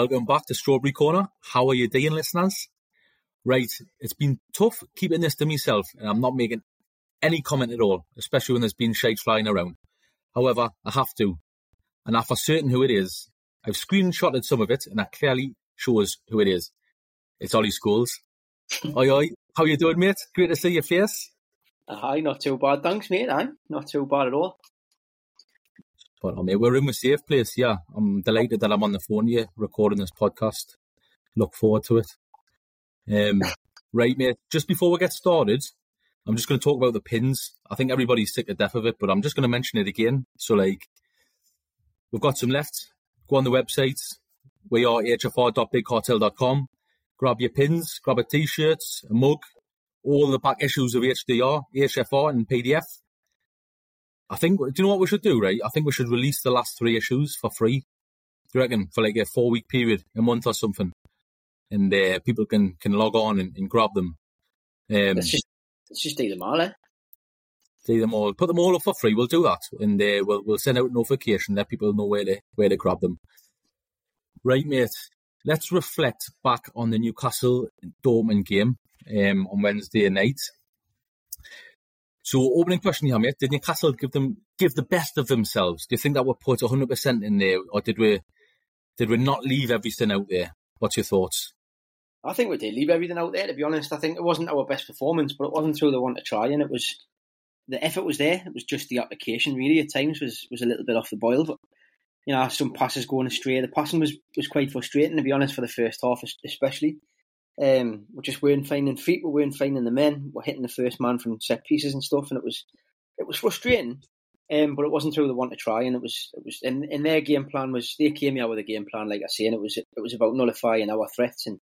welcome back to Strawberry Corner. How are you doing, listeners? Right, it's been tough keeping this to myself, and I'm not making any comment at all, especially when there's been shade flying around. However, I have to, and I for certain who it is. I've screenshotted some of it, and that clearly shows who it is. It's Olly Scholes. oi, oi, how you doing, mate? Great to see your face. Hi, not too bad. Thanks, mate. Aye, not too bad at all. But I mean, we're in a safe place. Yeah, I'm delighted that I'm on the phone here recording this podcast. Look forward to it. Um, right, mate. Just before we get started, I'm just going to talk about the pins. I think everybody's sick to death of it, but I'm just going to mention it again. So, like, we've got some left. Go on the website. We are hfr.bigcartel.com. Grab your pins, grab a t-shirt, a mug, all the back issues of HDR, HFR, and PDF. I think, do you know what we should do, right? I think we should release the last three issues for free. Do you reckon? For like a four week period, a month or something. And uh, people can, can log on and, and grab them. Um, let's just, let's just do them all, eh? Do them all. Put them all up for free. We'll do that. And uh, we'll, we'll send out notification, let people know where to, where to grab them. Right, mate. Let's reflect back on the Newcastle Dortmund game um, on Wednesday night. So, opening question here, mate. Did Newcastle give them give the best of themselves? Do you think that we put 100% in there, or did we did we not leave everything out there? What's your thoughts? I think we did leave everything out there. To be honest, I think it wasn't our best performance, but it wasn't through the want to try, and it was the effort was there. It was just the application, really. At times was was a little bit off the boil, but you know, some passes going astray. The passing was was quite frustrating, to be honest, for the first half, especially. Um, we just weren't finding feet, we weren't finding the men. We're hitting the first man from set pieces and stuff, and it was it was frustrating. Um, but it wasn't through the want to try, and it was it was in, in their game plan was they came out with a game plan, like I say, and it was it was about nullifying our threats, and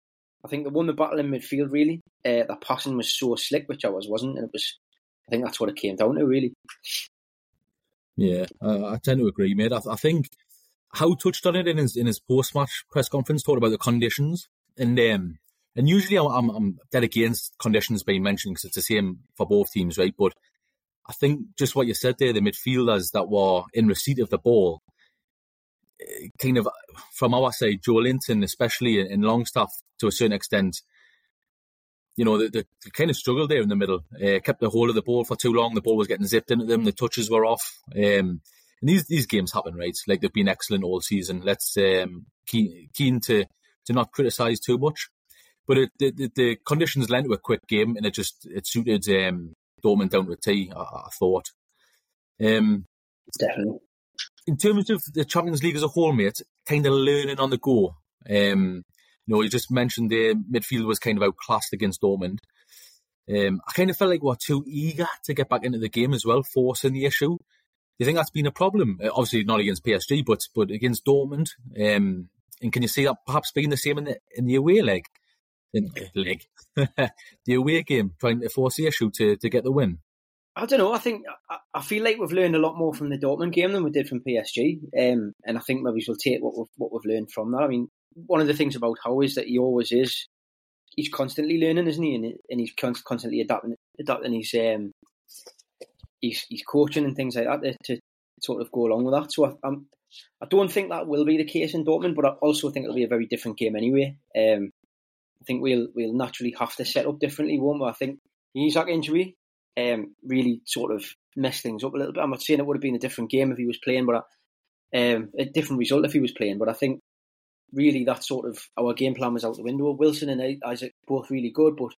I think they won the battle in midfield. Really, uh, the passing was so slick, which I was wasn't, and it was. I think that's what it came down to, really. Yeah, I tend to agree, mate. I, I think Howe touched on it in his in his post match press conference, talked about the conditions, and um, and usually I'm, I'm dead against conditions being mentioned because it's the same for both teams, right? But I think just what you said there, the midfielders that were in receipt of the ball, eh, kind of from our side, Joelinton, especially in Longstaff to a certain extent, you know, they, they kind of struggled there in the middle. Uh, kept the hold of the ball for too long. The ball was getting zipped into them. The touches were off. Um, and these these games happen, right? Like they've been excellent all season. Let's um, keen, keen to to not criticise too much. But it, the, the conditions lent to a quick game, and it just it suited um, Dortmund down to a T. I, I thought. Um, Definitely. In terms of the Champions League as a whole, mate, kind of learning on the go. Um, you know, you just mentioned the midfield was kind of outclassed against Dortmund. Um, I kind of felt like we're too eager to get back into the game as well, forcing the issue. Do you think that's been a problem? Uh, obviously, not against PSG, but but against Dortmund. Um, and can you see that perhaps being the same in the in the away leg? In leg, the away game, trying to force the issue to, to get the win? I don't know. I think I feel like we've learned a lot more from the Dortmund game than we did from PSG, um, and I think maybe we'll take what we've what we've learned from that. I mean, one of the things about Howe is that he always is. He's constantly learning, isn't he? And, and he's constantly adapting, adapting his um, his, his coaching and things like that to, to sort of go along with that. So I, I'm, I don't think that will be the case in Dortmund, but I also think it'll be a very different game anyway. Um, I think we'll we'll naturally have to set up differently, won't we? I think the Isak injury um, really sort of messed things up a little bit. I'm not saying it would have been a different game if he was playing, but um, a different result if he was playing. But I think really that sort of our game plan was out the window. Wilson and Isak both really good, but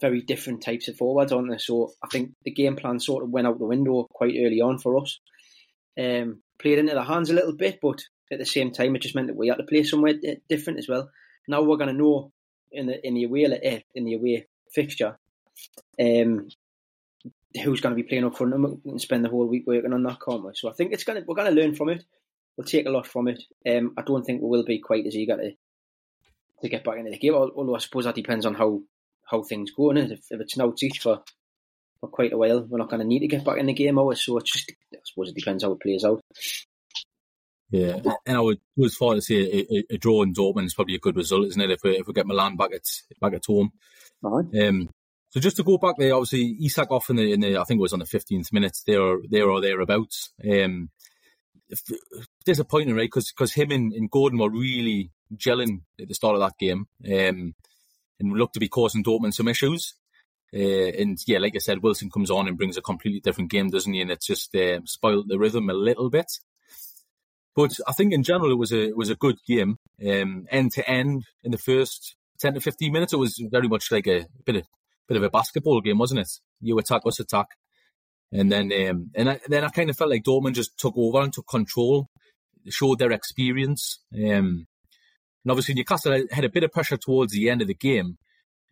very different types of forwards, aren't they? So I think the game plan sort of went out the window quite early on for us. Um, played into the hands a little bit, but at the same time, it just meant that we had to play somewhere different as well. Now we're going to know in the in the away eh, in the away fixture, um, who's going to be playing up front and spend the whole week working on that, we? So I think it's going to we're going to learn from it. We'll take a lot from it. Um, I don't think we will be quite as eager to to get back into the game. Although I suppose that depends on how how things go. And if, if it's now teach for for quite a while, we're not going to need to get back in the game, always. So it's just I suppose it depends how it plays out. Yeah, and I would was far to say a, a, a, draw in Dortmund is probably a good result, isn't it? If we if we get Milan back at back at home. Uh-huh. Um, so just to go back there, obviously Isak off in the, in the I think it was on the fifteenth minute there or there or thereabouts. Um, disappointing, right? Because him and, and Gordon were really gelling at the start of that game, um, and looked to be causing Dortmund some issues. Uh, and yeah, like I said, Wilson comes on and brings a completely different game, doesn't he? And it's just um, spoiled the rhythm a little bit. But I think in general it was a it was a good game, um, end to end in the first ten to fifteen minutes. It was very much like a bit of bit of a basketball game, wasn't it? You attack, us attack, and then um, and I, then I kind of felt like Dortmund just took over and took control, showed their experience. Um, and obviously Newcastle had a bit of pressure towards the end of the game,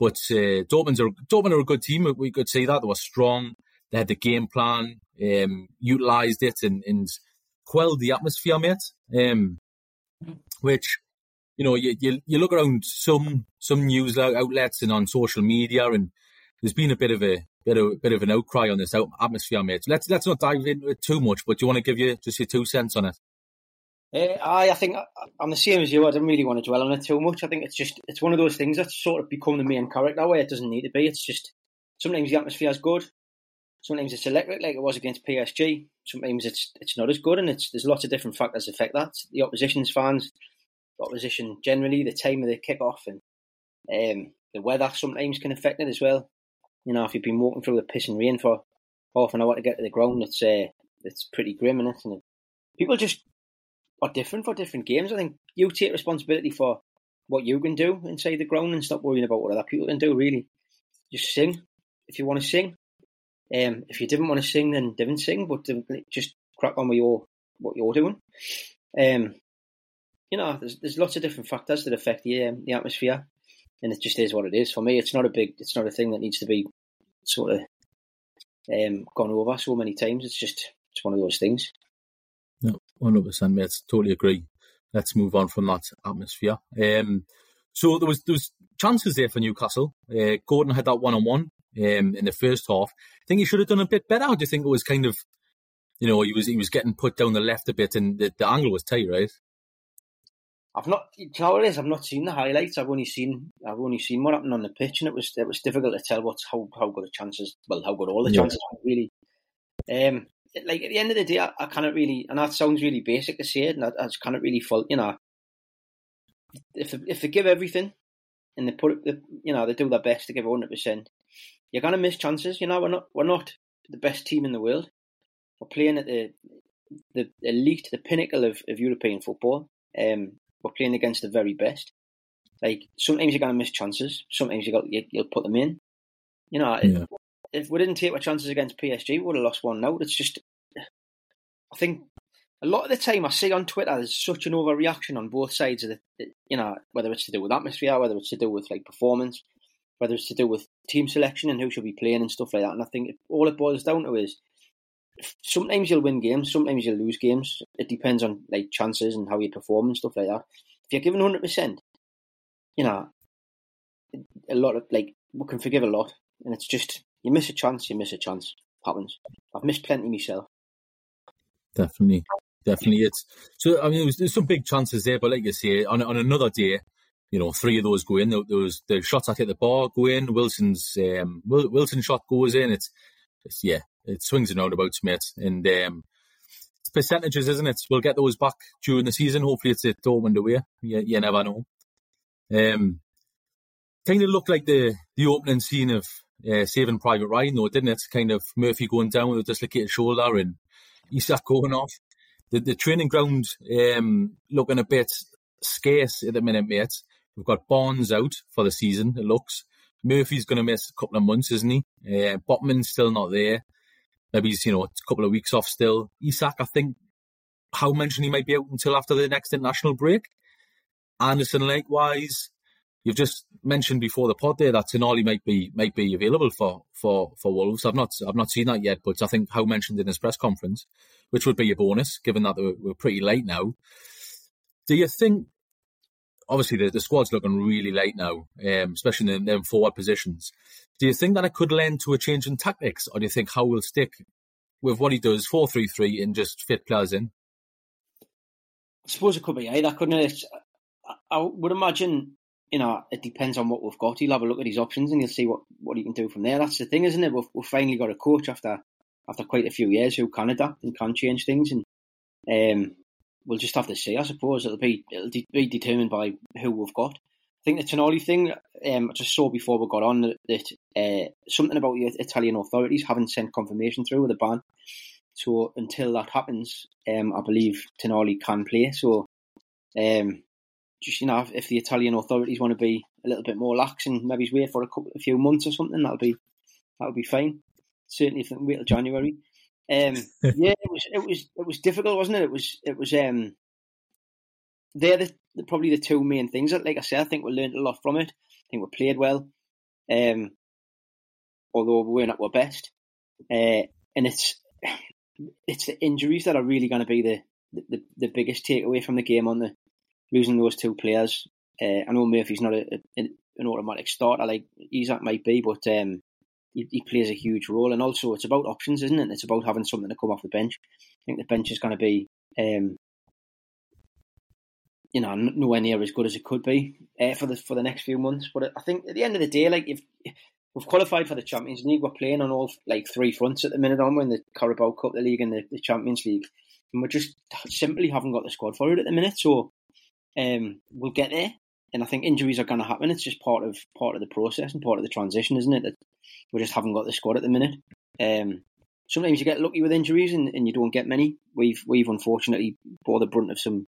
but uh, are, Dortmund are a good team. We could say that they were strong. They had the game plan, um, utilised it, and, and quelled the atmosphere, mate. Um, which you know, you, you you look around some some news outlets and on social media, and there's been a bit of a bit of bit of an outcry on this atmosphere, mate. let's let's not dive into it too much, but do you want to give you just your two cents on it? Uh, I I think I'm the same as you. I don't really want to dwell on it too much. I think it's just it's one of those things that's sort of become the main character where it doesn't need to be. It's just sometimes the atmosphere is good, sometimes it's electric like it was against PSG. Sometimes it's it's not as good, and it's there's lots of different factors affect that. The opposition's fans, the opposition generally, the time of the kick off, and um, the weather sometimes can affect it as well. You know, if you've been walking through the piss and rain for half an hour to get to the ground, it's uh, it's pretty grim, isn't it? People just are different for different games. I think you take responsibility for what you can do inside the ground and stop worrying about what other people can do. Really, just sing if you want to sing. Um, if you didn't want to sing, then didn't sing, but just crack on with your what you're doing. Um, you know, there's there's lots of different factors that affect the um, the atmosphere, and it just is what it is. For me, it's not a big, it's not a thing that needs to be sort of um, gone over so many times. It's just it's one of those things. No, one hundred percent, mate. Totally agree. Let's move on from that atmosphere. Um, so there was there was chances there for Newcastle. Uh, Gordon had that one on one um, in the first half. I think he should have done a bit better. do you think it was kind of, you know, he was he was getting put down the left a bit, and the, the angle was tight, right? I've not, you know what it is, I've not seen the highlights. I've only seen, I've only seen what happened on the pitch, and it was, it was difficult to tell what's how, how good the chances, well, how good all the chances yeah. really. Um, like at the end of the day, I, I cannot really, and that sounds really basic to say it, and I, I just cannot really fault, you know, if if they give everything, and they put, the, you know, they do their best to give hundred percent, you're gonna miss chances. You know, we're not we're not the best team in the world. We're playing at the the elite, the pinnacle of, of European football. Um, we're playing against the very best. Like sometimes you're gonna miss chances. Sometimes you got you, will put them in. You know, yeah. if, if, we didn't take our chances against PSG, we would have lost one now. It's just, I think a lot of the time I see on Twitter there's such an overreaction on both sides of the, you know, whether it's to do with atmosphere, whether it's to do with like performance whether it's to do with team selection and who should be playing and stuff like that. And I think all it boils down to is sometimes you'll win games, sometimes you'll lose games. It depends on like chances and how you perform and stuff like that. If you're given hundred percent, you know, a lot of like we can forgive a lot, and it's just you miss a chance, you miss a chance. Happens. I've missed plenty myself. Definitely, definitely. It's so. I mean, there's some big chances there, but like you say, on on another day, you know, three of those go in. Those the shots I hit the bar go in. Wilson's um, Wilson shot goes in. It's, it's yeah, it swings and roundabouts, mate. And um, it's percentages, isn't it? We'll get those back during the season. Hopefully, it's a Dortmund away. You, you never know. Um, kind of looked like the the opening scene of uh, Saving Private Ryan, though, didn't it? Kind of Murphy going down with a dislocated shoulder and Isak going off. The the training ground um, looking a bit scarce at the minute, mate. We've got Barnes out for the season, it looks. Murphy's going to miss a couple of months, isn't he? Uh, Botman's still not there. Maybe he's, you know, a couple of weeks off still. Isak, I think, Howe mentioned he might be out until after the next international break. Anderson, likewise. You've just mentioned before the pod there that Tonali might be might be available for, for, for Wolves. I've not I've not seen that yet, but I think Howe mentioned in his press conference, which would be a bonus given that we're, we're pretty late now. Do you think obviously the, the squad's looking really late now, um, especially in them forward positions. Do you think that it could lend to a change in tactics, or do you think Howe will stick with what he does, four three three, and just fit players in? I suppose it could be either, couldn't it? I would imagine, you know, it depends on what we've got. He'll have a look at his options and he'll see what, what he can do from there. That's the thing, isn't it? We've, we've finally got a coach after after quite a few years who can adapt and can change things. And Um, we'll just have to see. I suppose it'll be it'll de- be determined by who we've got. I think the Tonali thing, um, I just saw before we got on that, uh, something about the Italian authorities haven't sent confirmation through with a ban. So until that happens, um, I believe Tonali can play. So um, just you know, if the Italian authorities want to be a little bit more lax and maybe wait for a couple, a few months or something, that'll be that'll be fine. Certainly, if they wait till January. Um, yeah, it was it was it was difficult, wasn't it? It was it was um, they're the, the, probably the two main things. That, like I said, I think we learned a lot from it. I think we played well, um, although we weren't at our best. Uh, and it's it's the injuries that are really going to be the, the, the biggest takeaway from the game on the losing those two players. Uh, I know Murphy's not a, a, an automatic starter like Isak might be, but um, he, plays a huge role. And also, it's about options, isn't it? It's about having something to come off the bench. I think the bench is going to be, um, you know, nowhere near as good as it could be uh, for the for the next few months. But I think at the end of the day, like if we've qualified for the Champions League, we're playing on all like three fronts at the minute, on we? In the Carabao Cup, the league, and the, the Champions League, and we just simply haven't got the squad for it at the minute. So um, we'll get there. And I think injuries are going to happen. It's just part of part of the process and part of the transition, isn't it? We just haven't got the squad at the minute. Um, sometimes you get lucky with injuries and, and you don't get many. We've we've unfortunately bore the brunt of some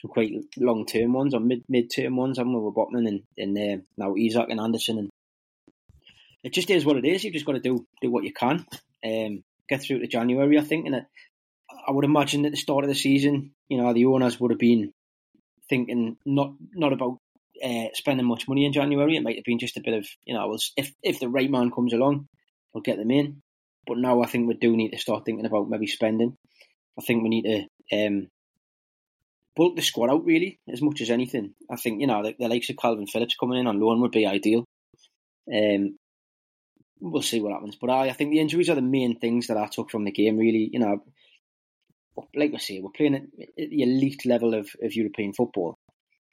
some quite long term ones or mid mid term ones, I'm? With Botman and, and uh, now Isak and Anderson, and it just is what it is. You've just got to do do what you can. Um, get through to January, I think, and I would imagine at the start of the season, you know, the owners would have been thinking not not about uh, spending much money in January. It might have been just a bit of you know, if if the right man comes along, we'll get them in. But now I think we do need to start thinking about maybe spending. I think we need to um, bulk the squad out really as much as anything. I think you know the, the likes of Calvin Phillips coming in on loan would be ideal. Um, we'll see what happens. But I, I think the injuries are the main things that I took from the game. Really, you know, like I say, we're playing at the elite level of, of European football.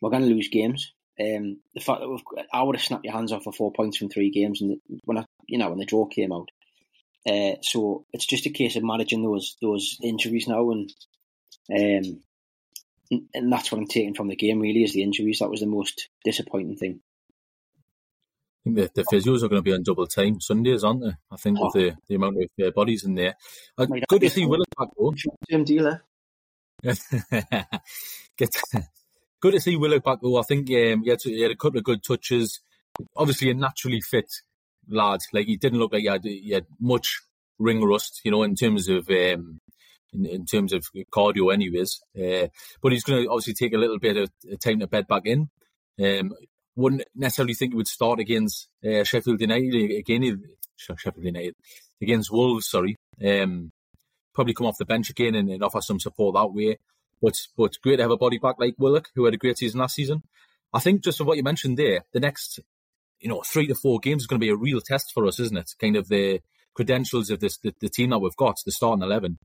We're going to lose games. Um, the fact that we've, I would have snapped your hands off for four points from three games, and when I, you know, when the draw came out. Uh, so it's just a case of managing those those injuries now, and um, and that's what I'm taking from the game. Really, is the injuries. That was the most disappointing thing. I think the, the physios are going to be on double time Sundays, aren't they? I think oh. with the, the amount of uh, bodies in there. Uh, good to see Willock back though. Same dealer. Get, good to see Willock back though. I think um, he, had, he had a couple of good touches. Obviously, a naturally fit lad. Like he didn't look like he had, he had much ring rust, you know, in terms of um, in, in terms of cardio, anyways. Uh, but he's going to obviously take a little bit of time to bed back in. Um, wouldn't necessarily think he would start against uh, Sheffield United again. Sheffield United against Wolves. Sorry, um, probably come off the bench again and, and, offer some support that way. But but great to have a body back like Willock, who had a great season last season. I think just of what you mentioned there, the next you know three to four games is going to be a real test for us, isn't it? Kind of the credentials of this the, the team that we've got, the starting eleven.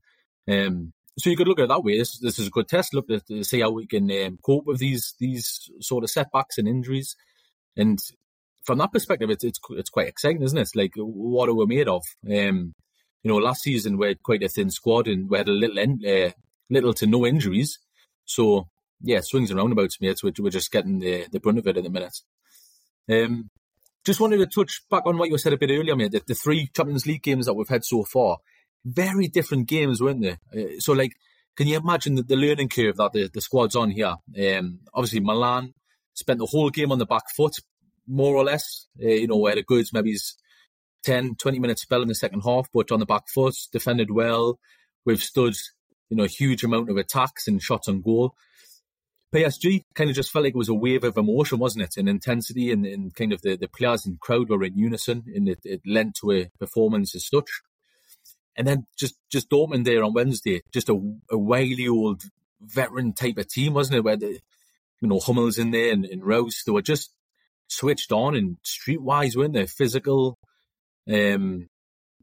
Um, so you could look at it that way. This, this is a good test. Look to, to see how we can um, cope with these these sort of setbacks and injuries. And from that perspective, it's it's it's quite exciting, isn't it? Like what are we made of? Um, you know, last season we had quite a thin squad and we had a little end, uh, little to no injuries. So yeah, swings and roundabouts, mates. We're, we're just getting the the brunt of it at the minute. Um, just wanted to touch back on what you said a bit earlier, mate. The, the three Champions League games that we've had so far very different games, weren't they? Uh, so, like, can you imagine the, the learning curve that the, the squad's on here? Um, obviously, Milan spent the whole game on the back foot, more or less. Uh, you know, where the goods maybe 10, 20 minute spell in the second half, but on the back foot, defended well. We've stood, you know, a huge amount of attacks and shots on goal. PSG kind of just felt like it was a wave of emotion, wasn't it? And intensity and, and kind of the, the players and crowd were in unison and it, it lent to a performance as such. And then just just Dortmund there on Wednesday, just a, a wily old veteran type of team, wasn't it? Where the you know Hummels in there and, and they were just switched on and streetwise, weren't they? Physical. Um,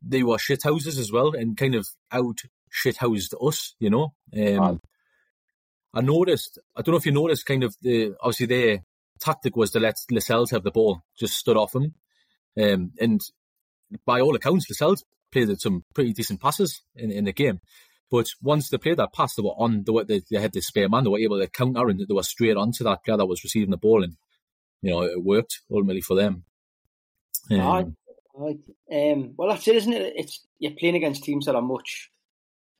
they were shithouses as well, and kind of out shithoused us, you know. Um, I noticed. I don't know if you noticed, kind of the obviously their tactic was to let Lascelles have the ball, just stood off him, um, and by all accounts, Lascelles played some pretty decent passes in, in the game. But once they played that pass, they were on. They, were, they, they had this spare man. They were able to counter and they were straight onto that player that was receiving the ball, and you know it worked ultimately for them. Um, right. Um, well, that's it, isn't it? It's you're playing against teams that are much,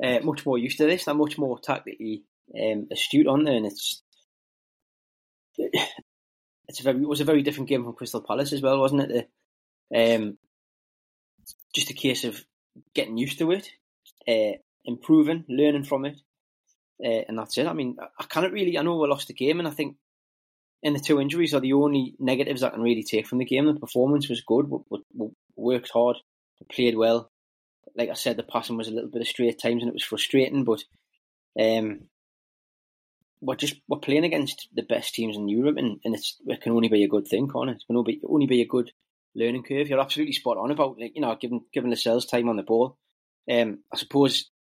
uh, much more used to this. They're much more tactically um, astute on there, and it's it's a very it was a very different game from Crystal Palace as well, wasn't it? The, um, just a case of getting used to it, uh, improving, learning from it, uh, and that's it. I mean, I, I can't really. I know we lost the game, and I think in the two injuries are the only negatives I can really take from the game. The performance was good. We, we, we worked hard, played well. Like I said, the passing was a little bit of straight times, and it was frustrating. But um, we're just we're playing against the best teams in Europe, and, and it's it can only be a good thing, can't it? Can only be, only be a good learning curve. You're absolutely spot on about like, you know giving giving Lascelles time on the ball. Um, I suppose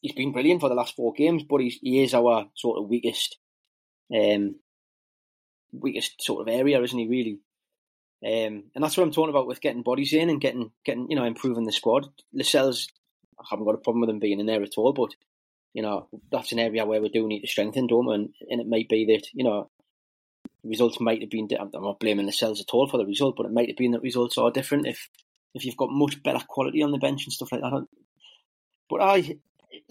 he's been brilliant for the last four games, but he's, he is our sort of weakest um, weakest sort of area, isn't he? Really, um, and that's what I'm talking about with getting bodies in and getting getting you know improving the squad. Lascelles, I haven't got a problem with him being in there at all, but you know that's an area where we do need to strengthen, don't we? And, and it might be that you know results might have been. Different. I'm not blaming Lascelles at all for the result, but it might have been that the results are different if if you've got much better quality on the bench and stuff like that. But I,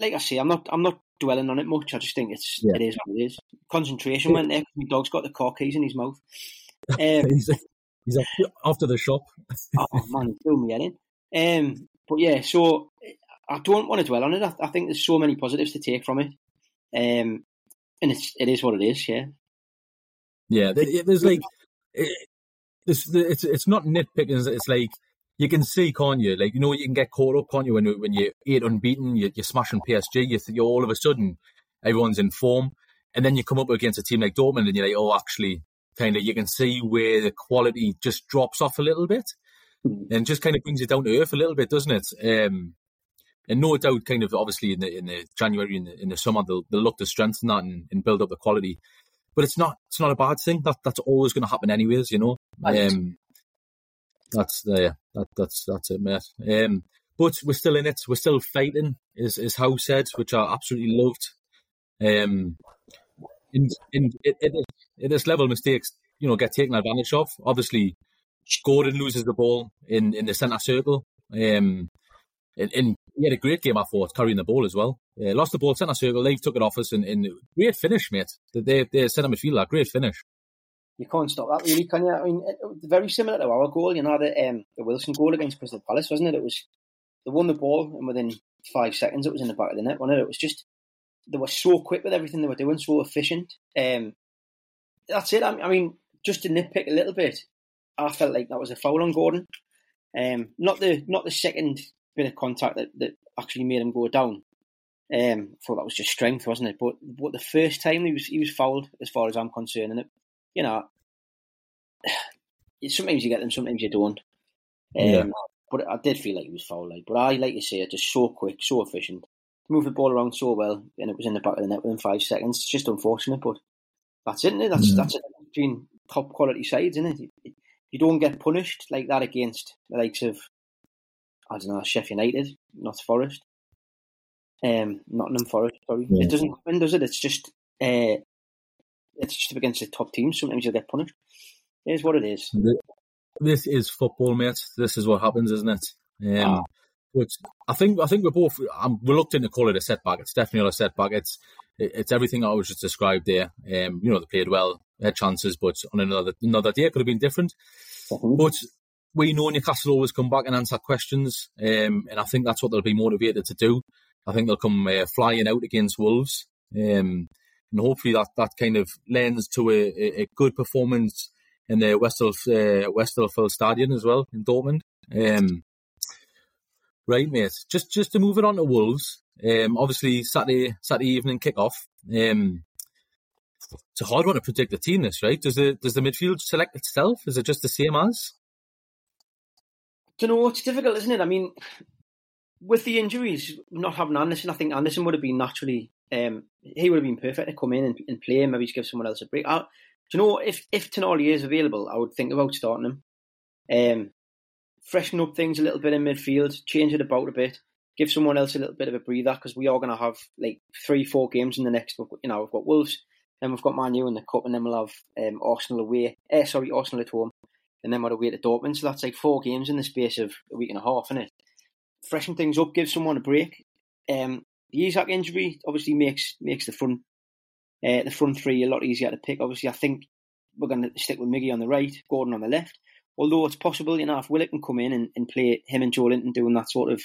like I say, I'm not I'm not dwelling on it much. I just think it's yeah. it is what it is. Concentration went there. My dog's got the car keys in his mouth. Um, he's after the shop. oh man, threw me head in. Um, but yeah, so I don't want to dwell on it. I, I, think there's so many positives to take from it, um, and it's it is what it is. Yeah. Yeah, there's like it, it's it's it's not nitpicking. It's like you can see, can't you? Like you know, you can get caught up, can't you? When when you're eight unbeaten, you're, you're smashing PSG. You you're all of a sudden everyone's in form, and then you come up against a team like Dortmund, and you're like, oh, actually, kind of you can see where the quality just drops off a little bit, hmm. and just kind of brings it down to earth a little bit, doesn't it? Um, and no doubt, kind of obviously in the in the January in the, in the summer they'll, they'll look to strengthen that and, and build up the quality. But it's not it's not a bad thing. That that's always going to happen anyways, you know. Um, that's uh, that, that's that's it, mate. Um, but we're still in it. We're still fighting, is is Howe said, which I absolutely loved. Um, in in it, it, it is level mistakes, you know, get taken advantage of. Obviously, Gordon loses the ball in in the centre circle. Um, in, in he had a great game, I thought, carrying the ball as well. Uh, lost the ball, centre circle, They took it off us, and, and great finish, mate. They, they centre midfielder, great finish. You can't stop that, really, can you? I mean, very similar to our goal, you know, the, um, the Wilson goal against Crystal Palace, wasn't it? It was, they won the ball, and within five seconds, it was in the back of the net, wasn't it? It was just, they were so quick with everything they were doing, so efficient. Um, that's it. I, I mean, just to nitpick a little bit, I felt like that was a foul on Gordon. Um, not the not the second bit of contact that, that actually made him go down. Um, I thought that was just strength, wasn't it? But but the first time he was he was fouled, as far as I'm concerned, and it, you know, sometimes you get them, sometimes you don't. Um, yeah. But I did feel like he was fouled. Like, but I like you say, just so quick, so efficient, moved the ball around so well, and it was in the back of the net within five seconds. It's just unfortunate, but that's it. Isn't it? That's mm. that's it between top quality sides, isn't it? You don't get punished like that against the likes of I don't know, Sheffield United, not Forest, um, Nottingham Forest. Sorry, yeah. it doesn't happen, does it? It's just uh, it's just against the top teams. Sometimes you get punished. It is what it is. This is football, mate. This is what happens, isn't it? Um, ah. Which I think I think we're both I'm reluctant to call it a setback. It's definitely not a setback. It's it's everything I was just described there. Um, you know, they played well, had chances, but on another another day it could have been different. Mm-hmm. But we know Newcastle always come back and answer questions, um, and I think that's what they'll be motivated to do. I think they'll come uh, flying out against Wolves, um, and hopefully that, that kind of lends to a, a good performance in the Westfalen uh, Stadium as well in Dortmund. Um, right, mate. Just just to move it on to Wolves. Um, obviously Saturday Saturday evening kick off. Um, it's a hard one to predict the team. This right? Does the does the midfield select itself? Is it just the same as? Do you know it's difficult, isn't it? I mean, with the injuries, not having Anderson, I think Anderson would have been naturally. Um, he would have been perfect to come in and, and play, maybe give someone else a break. I, do you know if if Tonali is available, I would think about starting him. Um, freshen up things a little bit in midfield, change it about a bit. give someone else a little bit of a breather because we are going to have like three, four games in the next. You know, we've got Wolves, then we've got Man U in the cup, and then we'll have um, Arsenal away. Eh, sorry, Arsenal at home, and then we're away to Dortmund. So that's like four games in the space of a week and a half, isn't it? Freshen things up, give someone a break. Um, the Isak injury obviously makes makes the front uh, the front three a lot easier to pick. Obviously, I think we're going to stick with Miggy on the right, Gordon on the left. Although it's possible, you know, if Willock can come in and, and play him and Joelinton doing that sort of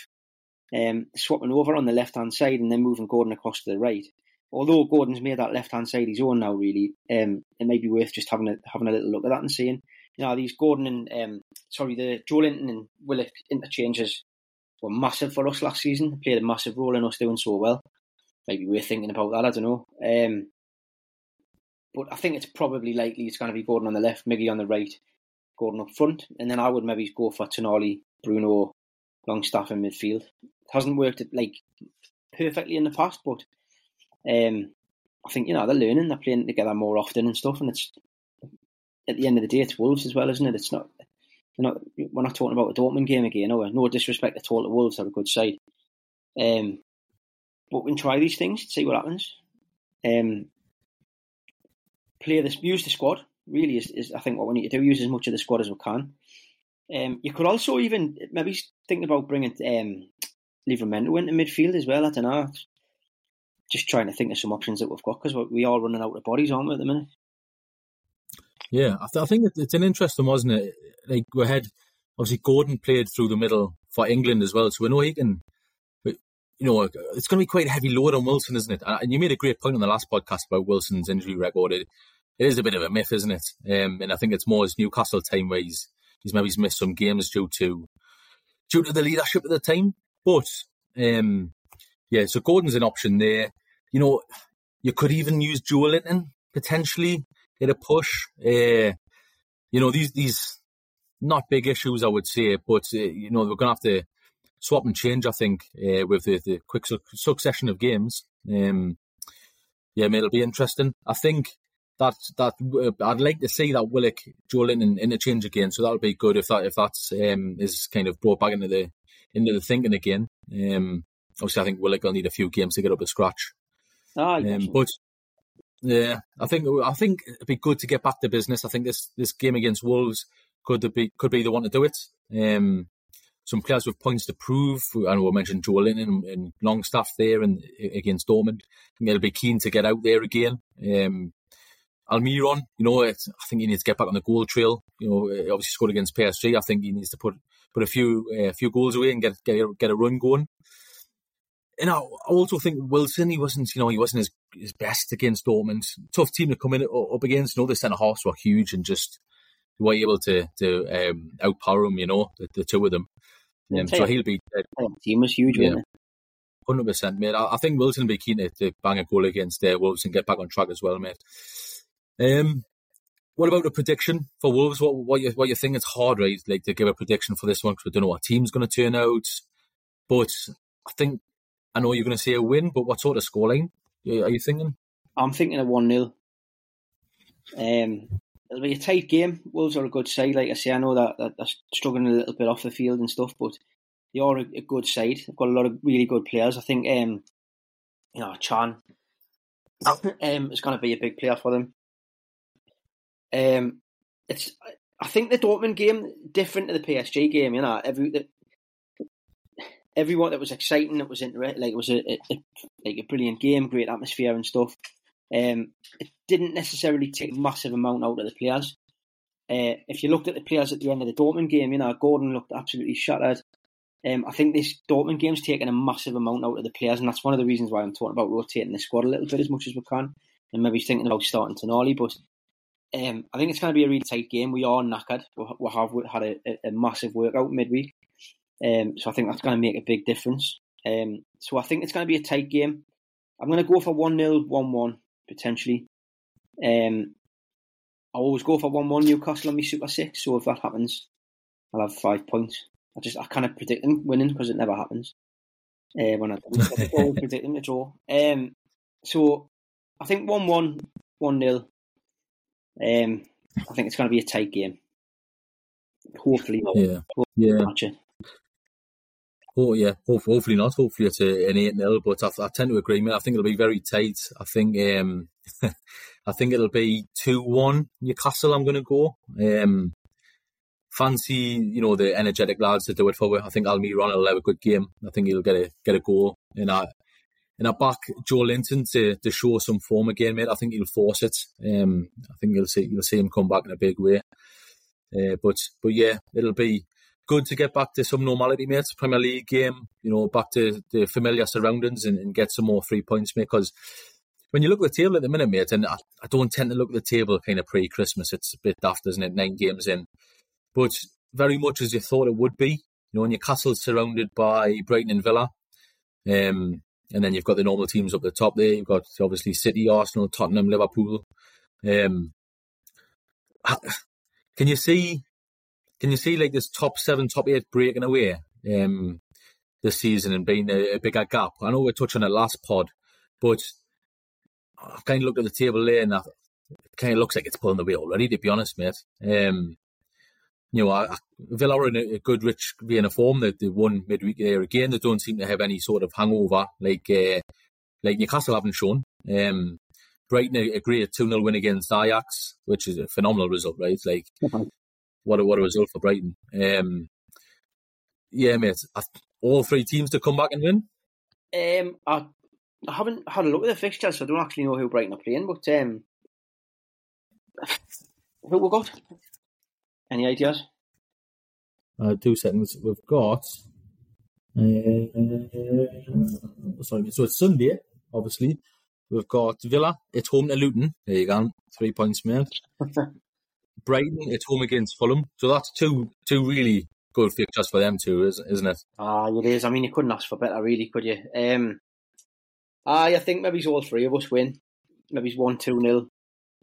um, swapping over on the left hand side and then moving Gordon across to the right. Although Gordon's made that left hand side his own now, really, um, it may be worth just having a having a little look at that and seeing, you know, these Gordon and um, sorry, the Joelinton and Willock interchanges were massive for us last season. They played a massive role in us doing so well. Maybe we're thinking about that. I don't know. Um, but I think it's probably likely it's going to be Gordon on the left, Miggy on the right, Gordon up front, and then I would maybe go for Tonali, Bruno, Longstaff in midfield. It hasn't worked like perfectly in the past, but um, I think you know they're learning, they're playing together more often and stuff, and it's at the end of the day, it's Wolves as well, isn't it? It's not. Not, we're not talking about a Dortmund game again. No, no disrespect at all. The Wolves are a good side, um, but we can try these things, see what happens. Um, play this, use the squad. Really, is, is I think what we need to do. Use as much of the squad as we can. Um, you could also even maybe think about bringing um, Livramento into midfield as well. I don't know. Just trying to think of some options that we've got because we are running out of bodies, aren't we, at the minute? Yeah, I, th- I think it's an interesting, wasn't it? Like we had obviously Gordon played through the middle for England as well, so we know he can. But, you know, it's going to be quite a heavy load on Wilson, isn't it? And you made a great point on the last podcast about Wilson's injury record. It is a bit of a myth, isn't it? Um, and I think it's more his Newcastle time where he's he's maybe missed some games due to due to the leadership at the time. But um, yeah, so Gordon's an option there. You know, you could even use Joelinton potentially in a push. Uh, you know, these these not big issues, I would say, but uh, you know we're going to have to swap and change. I think uh, with the, the quick su- succession of games. Um, yeah, it'll be interesting. I think that that uh, I'd like to see that Willock Joelinton interchange again. So that'll be good if that if that's um, is kind of brought back into the into the thinking again. Um, obviously, I think Willock will need a few games to get up to scratch. Ah, um, but yeah, I think I think it'd be good to get back to business. I think this this game against Wolves could be could be the one to do it. Um, some players with points to prove. I know I mentioned Joelinton and, and Longstaff there and against Dortmund. I think they'll be keen to get out there again. Um, Almiron, you know, I think he needs to get back on the goal trail. You know, obviously scored against PSG. I think he needs to put put a few a uh, few goals away and get get a, get a run going. And I also think Wilson, he wasn't, you know, he wasn't his, his best against Dortmund. Tough team to come in up against. You know, the centre halves were huge and just were able to to um, outpower him. You know, the, the two of them. Um, so he'll be. Uh, team was huge, yeah. Hundred percent, mate. I, I, think Wilson will be keen to, to bang a goal against uh, Wolves and get back on track as well, mate. Um, what about a prediction for Wolves? What what you what you think? It's hard, right? Like to give a prediction for this one because we don't know what team's going to turn out. But I think I know you're going to say a win. But what sort of scoreline are you thinking? I'm thinking a one 0 Um, it'll be a tight game. Wolves are a good side, like I say. I know that, that they're struggling a little bit off the field and stuff, but they are a, a good side. They've got a lot of really good players. I think, um, you know, Can um, is going to be a big player for them. Um, it's I think the Dortmund game different to the PSG game. You know, every the, everyone that was exciting, it was interesting. Like it was a, a, a, like a brilliant game, great atmosphere and stuff. Um, it didn't necessarily take massive amount out of the players. Uh, if you looked at the players at the end of the Dortmund game, you know Gordon looked absolutely shattered. Um, I think this Dortmund game's taken a massive amount out of the players, and that's one of the reasons why I'm talking about rotating the squad a little bit as much as we can, and maybe thinking about starting Tonali. But um, I think it's going to be a really tight game. We are knackered. We, we have had a, a, massive workout midweek, um, so I think that's going to make a big difference. Um, so I think it's going to be a tight game. I'm going to go for 1 0, 1 1, potentially. Um, I always go for 1 1 Newcastle on my Super 6, so if that happens, I'll have five points. I just I kind of predict them winning because it never happens. Uh, when I, I always predict them to draw. Um, so I think 1 1, 1 0 um, I think it's going to be a tight game. Hopefully, yeah, yeah. Oh yeah, hopefully, hopefully not. Hopefully it's a, an eight 0 But I, I, tend to agree, man. I think it'll be very tight. I think um, I think it'll be two one Newcastle. I'm going to go. Um, fancy, you know, the energetic lads to do it for. I think Almiron will have a good game. I think he'll get a get a goal. And I and I back Joelinton to, to show some form again, mate. I think he'll force it. Um, I think you'll see you'll see him come back in a big way. Uh, but but yeah, it'll be good to get back to some normality, mate. Premier League game, you know, back to the familiar surroundings and, and get some more three points, mate. Because when you look at the table at the minute, mate, and I, I don't tend to look at the table kind of pre-Christmas. It's a bit daft, isn't it? Nine games in, but very much as you thought it would be. You know, Newcastle's surrounded by Brighton and Villa. Um, and then you've got the normal teams up the top there. You've got obviously City, Arsenal, Tottenham, Liverpool. Um, can you see? Can you see like this top seven, top eight breaking away um, this season and being a, a bigger gap? I know we touched on it last pod, but I've kind of looked at the table there and it kind of looks like it's pulling the way already. To be honest, mate. Um, you know, Villa are in a, a good, rich vein of form. They, they won midweek there again. They don't seem to have any sort of hangover like uh, like Newcastle haven't shown. Um, Brighton a, a great 2 0 win against Ajax, which is a phenomenal result, right? Like, mm-hmm. what, a, what a result for Brighton. Um, yeah, mate. All three teams to come back and win? Um, I, I haven't had a look at the fixtures, so I don't actually know who Brighton are playing, but um, who we got? Any ideas? Uh, two seconds. We've got. Uh, sorry, so it's Sunday, obviously. We've got Villa. It's home to Luton. There you go. Three points made. Brighton. It's home against Fulham. So that's two two really good fixtures for them too, isn't it? Ah, it is. I mean, you couldn't ask for better, really, could you? Um, I think maybe all three of us win. Maybe it's one two nil.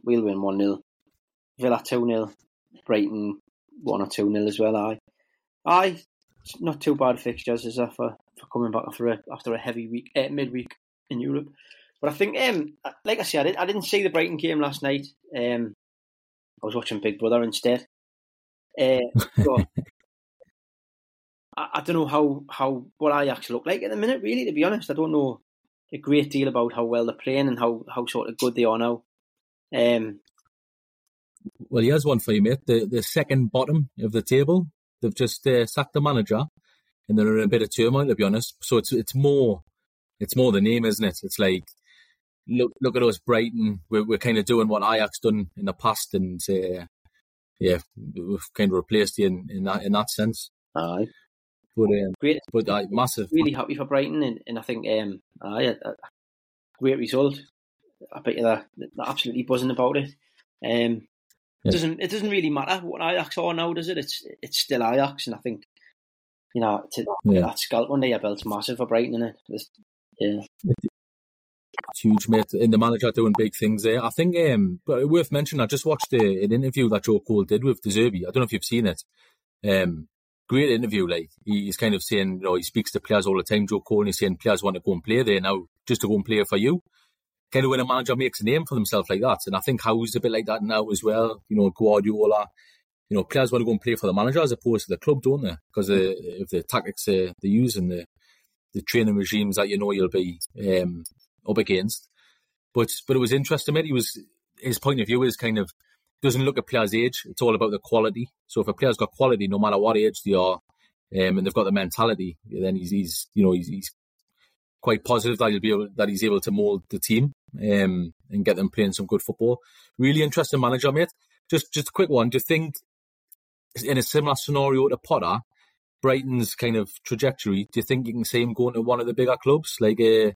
We'll win one 0 Villa two 0 Brighton one or two nil as well. I, I, not too bad fixtures as for for coming back after a after a heavy week, uh, midweek in Europe. But I think, um, like I said, I, did, I didn't see the Brighton game last night. Um, I was watching Big Brother instead. Uh, so I, I, don't know how, how what Ajax look like at the minute. Really, to be honest, I don't know a great deal about how well they're playing and how, how sort of good they are now. Um, well, here's one for you, mate. The the second bottom of the table, they've just uh, sacked the manager, and they're in a bit of turmoil, to be honest. So it's it's more it's more the name, isn't it? It's like look look at us, Brighton. We're we're kind of doing what Ajax done in the past, and uh, yeah, we've kind of replaced you in, in that in that sense. Aye. But um, great, but uh, massive. Really happy for Brighton, and, and I think um, aye, a, a great result. I bet you they're, they're absolutely buzzing about it. Um, it doesn't it doesn't really matter what Ajax are now, does it? It's it's still Ajax, and I think you know to, yeah. that scalp under your belt's massive for Brighton, it? It's, yeah. It's huge, mate. In the manager doing big things there. I think, um, but worth mentioning. I just watched a, an interview that Joe Cole did with De Zerbi. I don't know if you've seen it. Um, great interview. Like he's kind of saying, you know, he speaks to players all the time. Joe Cole, and he's saying players want to go and play there now, just to go and play for you kind of when a manager makes a name for themselves like that. And I think Howe's a bit like that now as well. You know, Guardiola, you know, players want to go and play for the manager as opposed to the club, don't they? Because of, of the tactics uh, they use and the, the training regimes that you know you'll be um, up against. But but it was interesting, mate. He was his point of view is kind of doesn't look at players' age. It's all about the quality. So if a player's got quality, no matter what age they are, um, and they've got the mentality, then he's, he's you know he's, he's quite positive that he'll be able that he's able to mould the team um, and get them playing some good football. Really interesting manager, mate. Just just a quick one. Do you think in a similar scenario to Potter, Brighton's kind of trajectory? Do you think you can see him going to one of the bigger clubs like a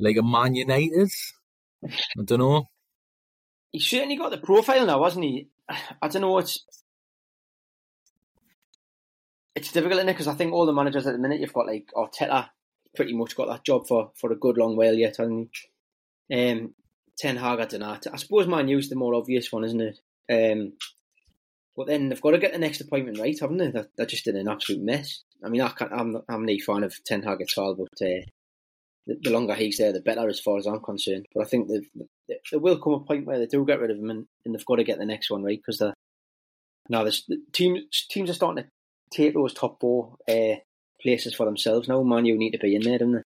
like a Man United? I don't know. He certainly got the profile now, hasn't he? I don't know. It's it's difficult, is Because I think all the managers at the minute you've got like Arteta pretty much got that job for, for a good long while yet, hasn't he? Um, Ten Hag, I don't know. I suppose Man U's the more obvious one, isn't it? Um, but then they've got to get the next appointment right, haven't they? They're, they're just in an absolute mess. I mean, I can't, I'm, I'm fan of Ten Hag at all, but uh, the, the, longer he's there, the better, as far as I'm concerned. But I think there will come a point where they do get rid of him, and, and they've got to get the next one right because now the teams teams are starting to take those top four uh, places for themselves now. Man, you need to be in there, don't they?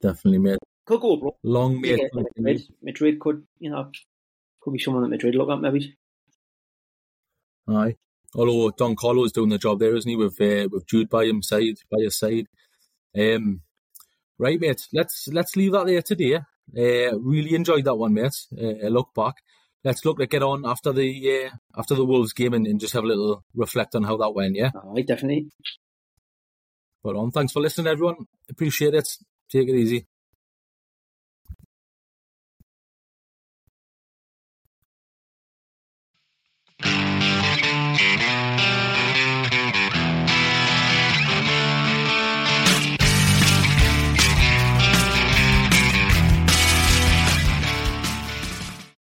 Definitely, mate. Could go, bro. Long mate. Madrid, Madrid could, you know, could be someone that Madrid look at maybe. Aye. Although Don Carlo's doing the job there, isn't he, with uh, with Jude by his side, by his side. Um, right, mate. Let's let's leave that there today. Uh, really enjoyed that one, mate. Uh, look back. Let's look to get on after the uh, after the Wolves game and, and, just have a little reflect on how that went. Yeah. Aye, definitely. But on. Thanks for listening, everyone. Appreciate it. Take it easy.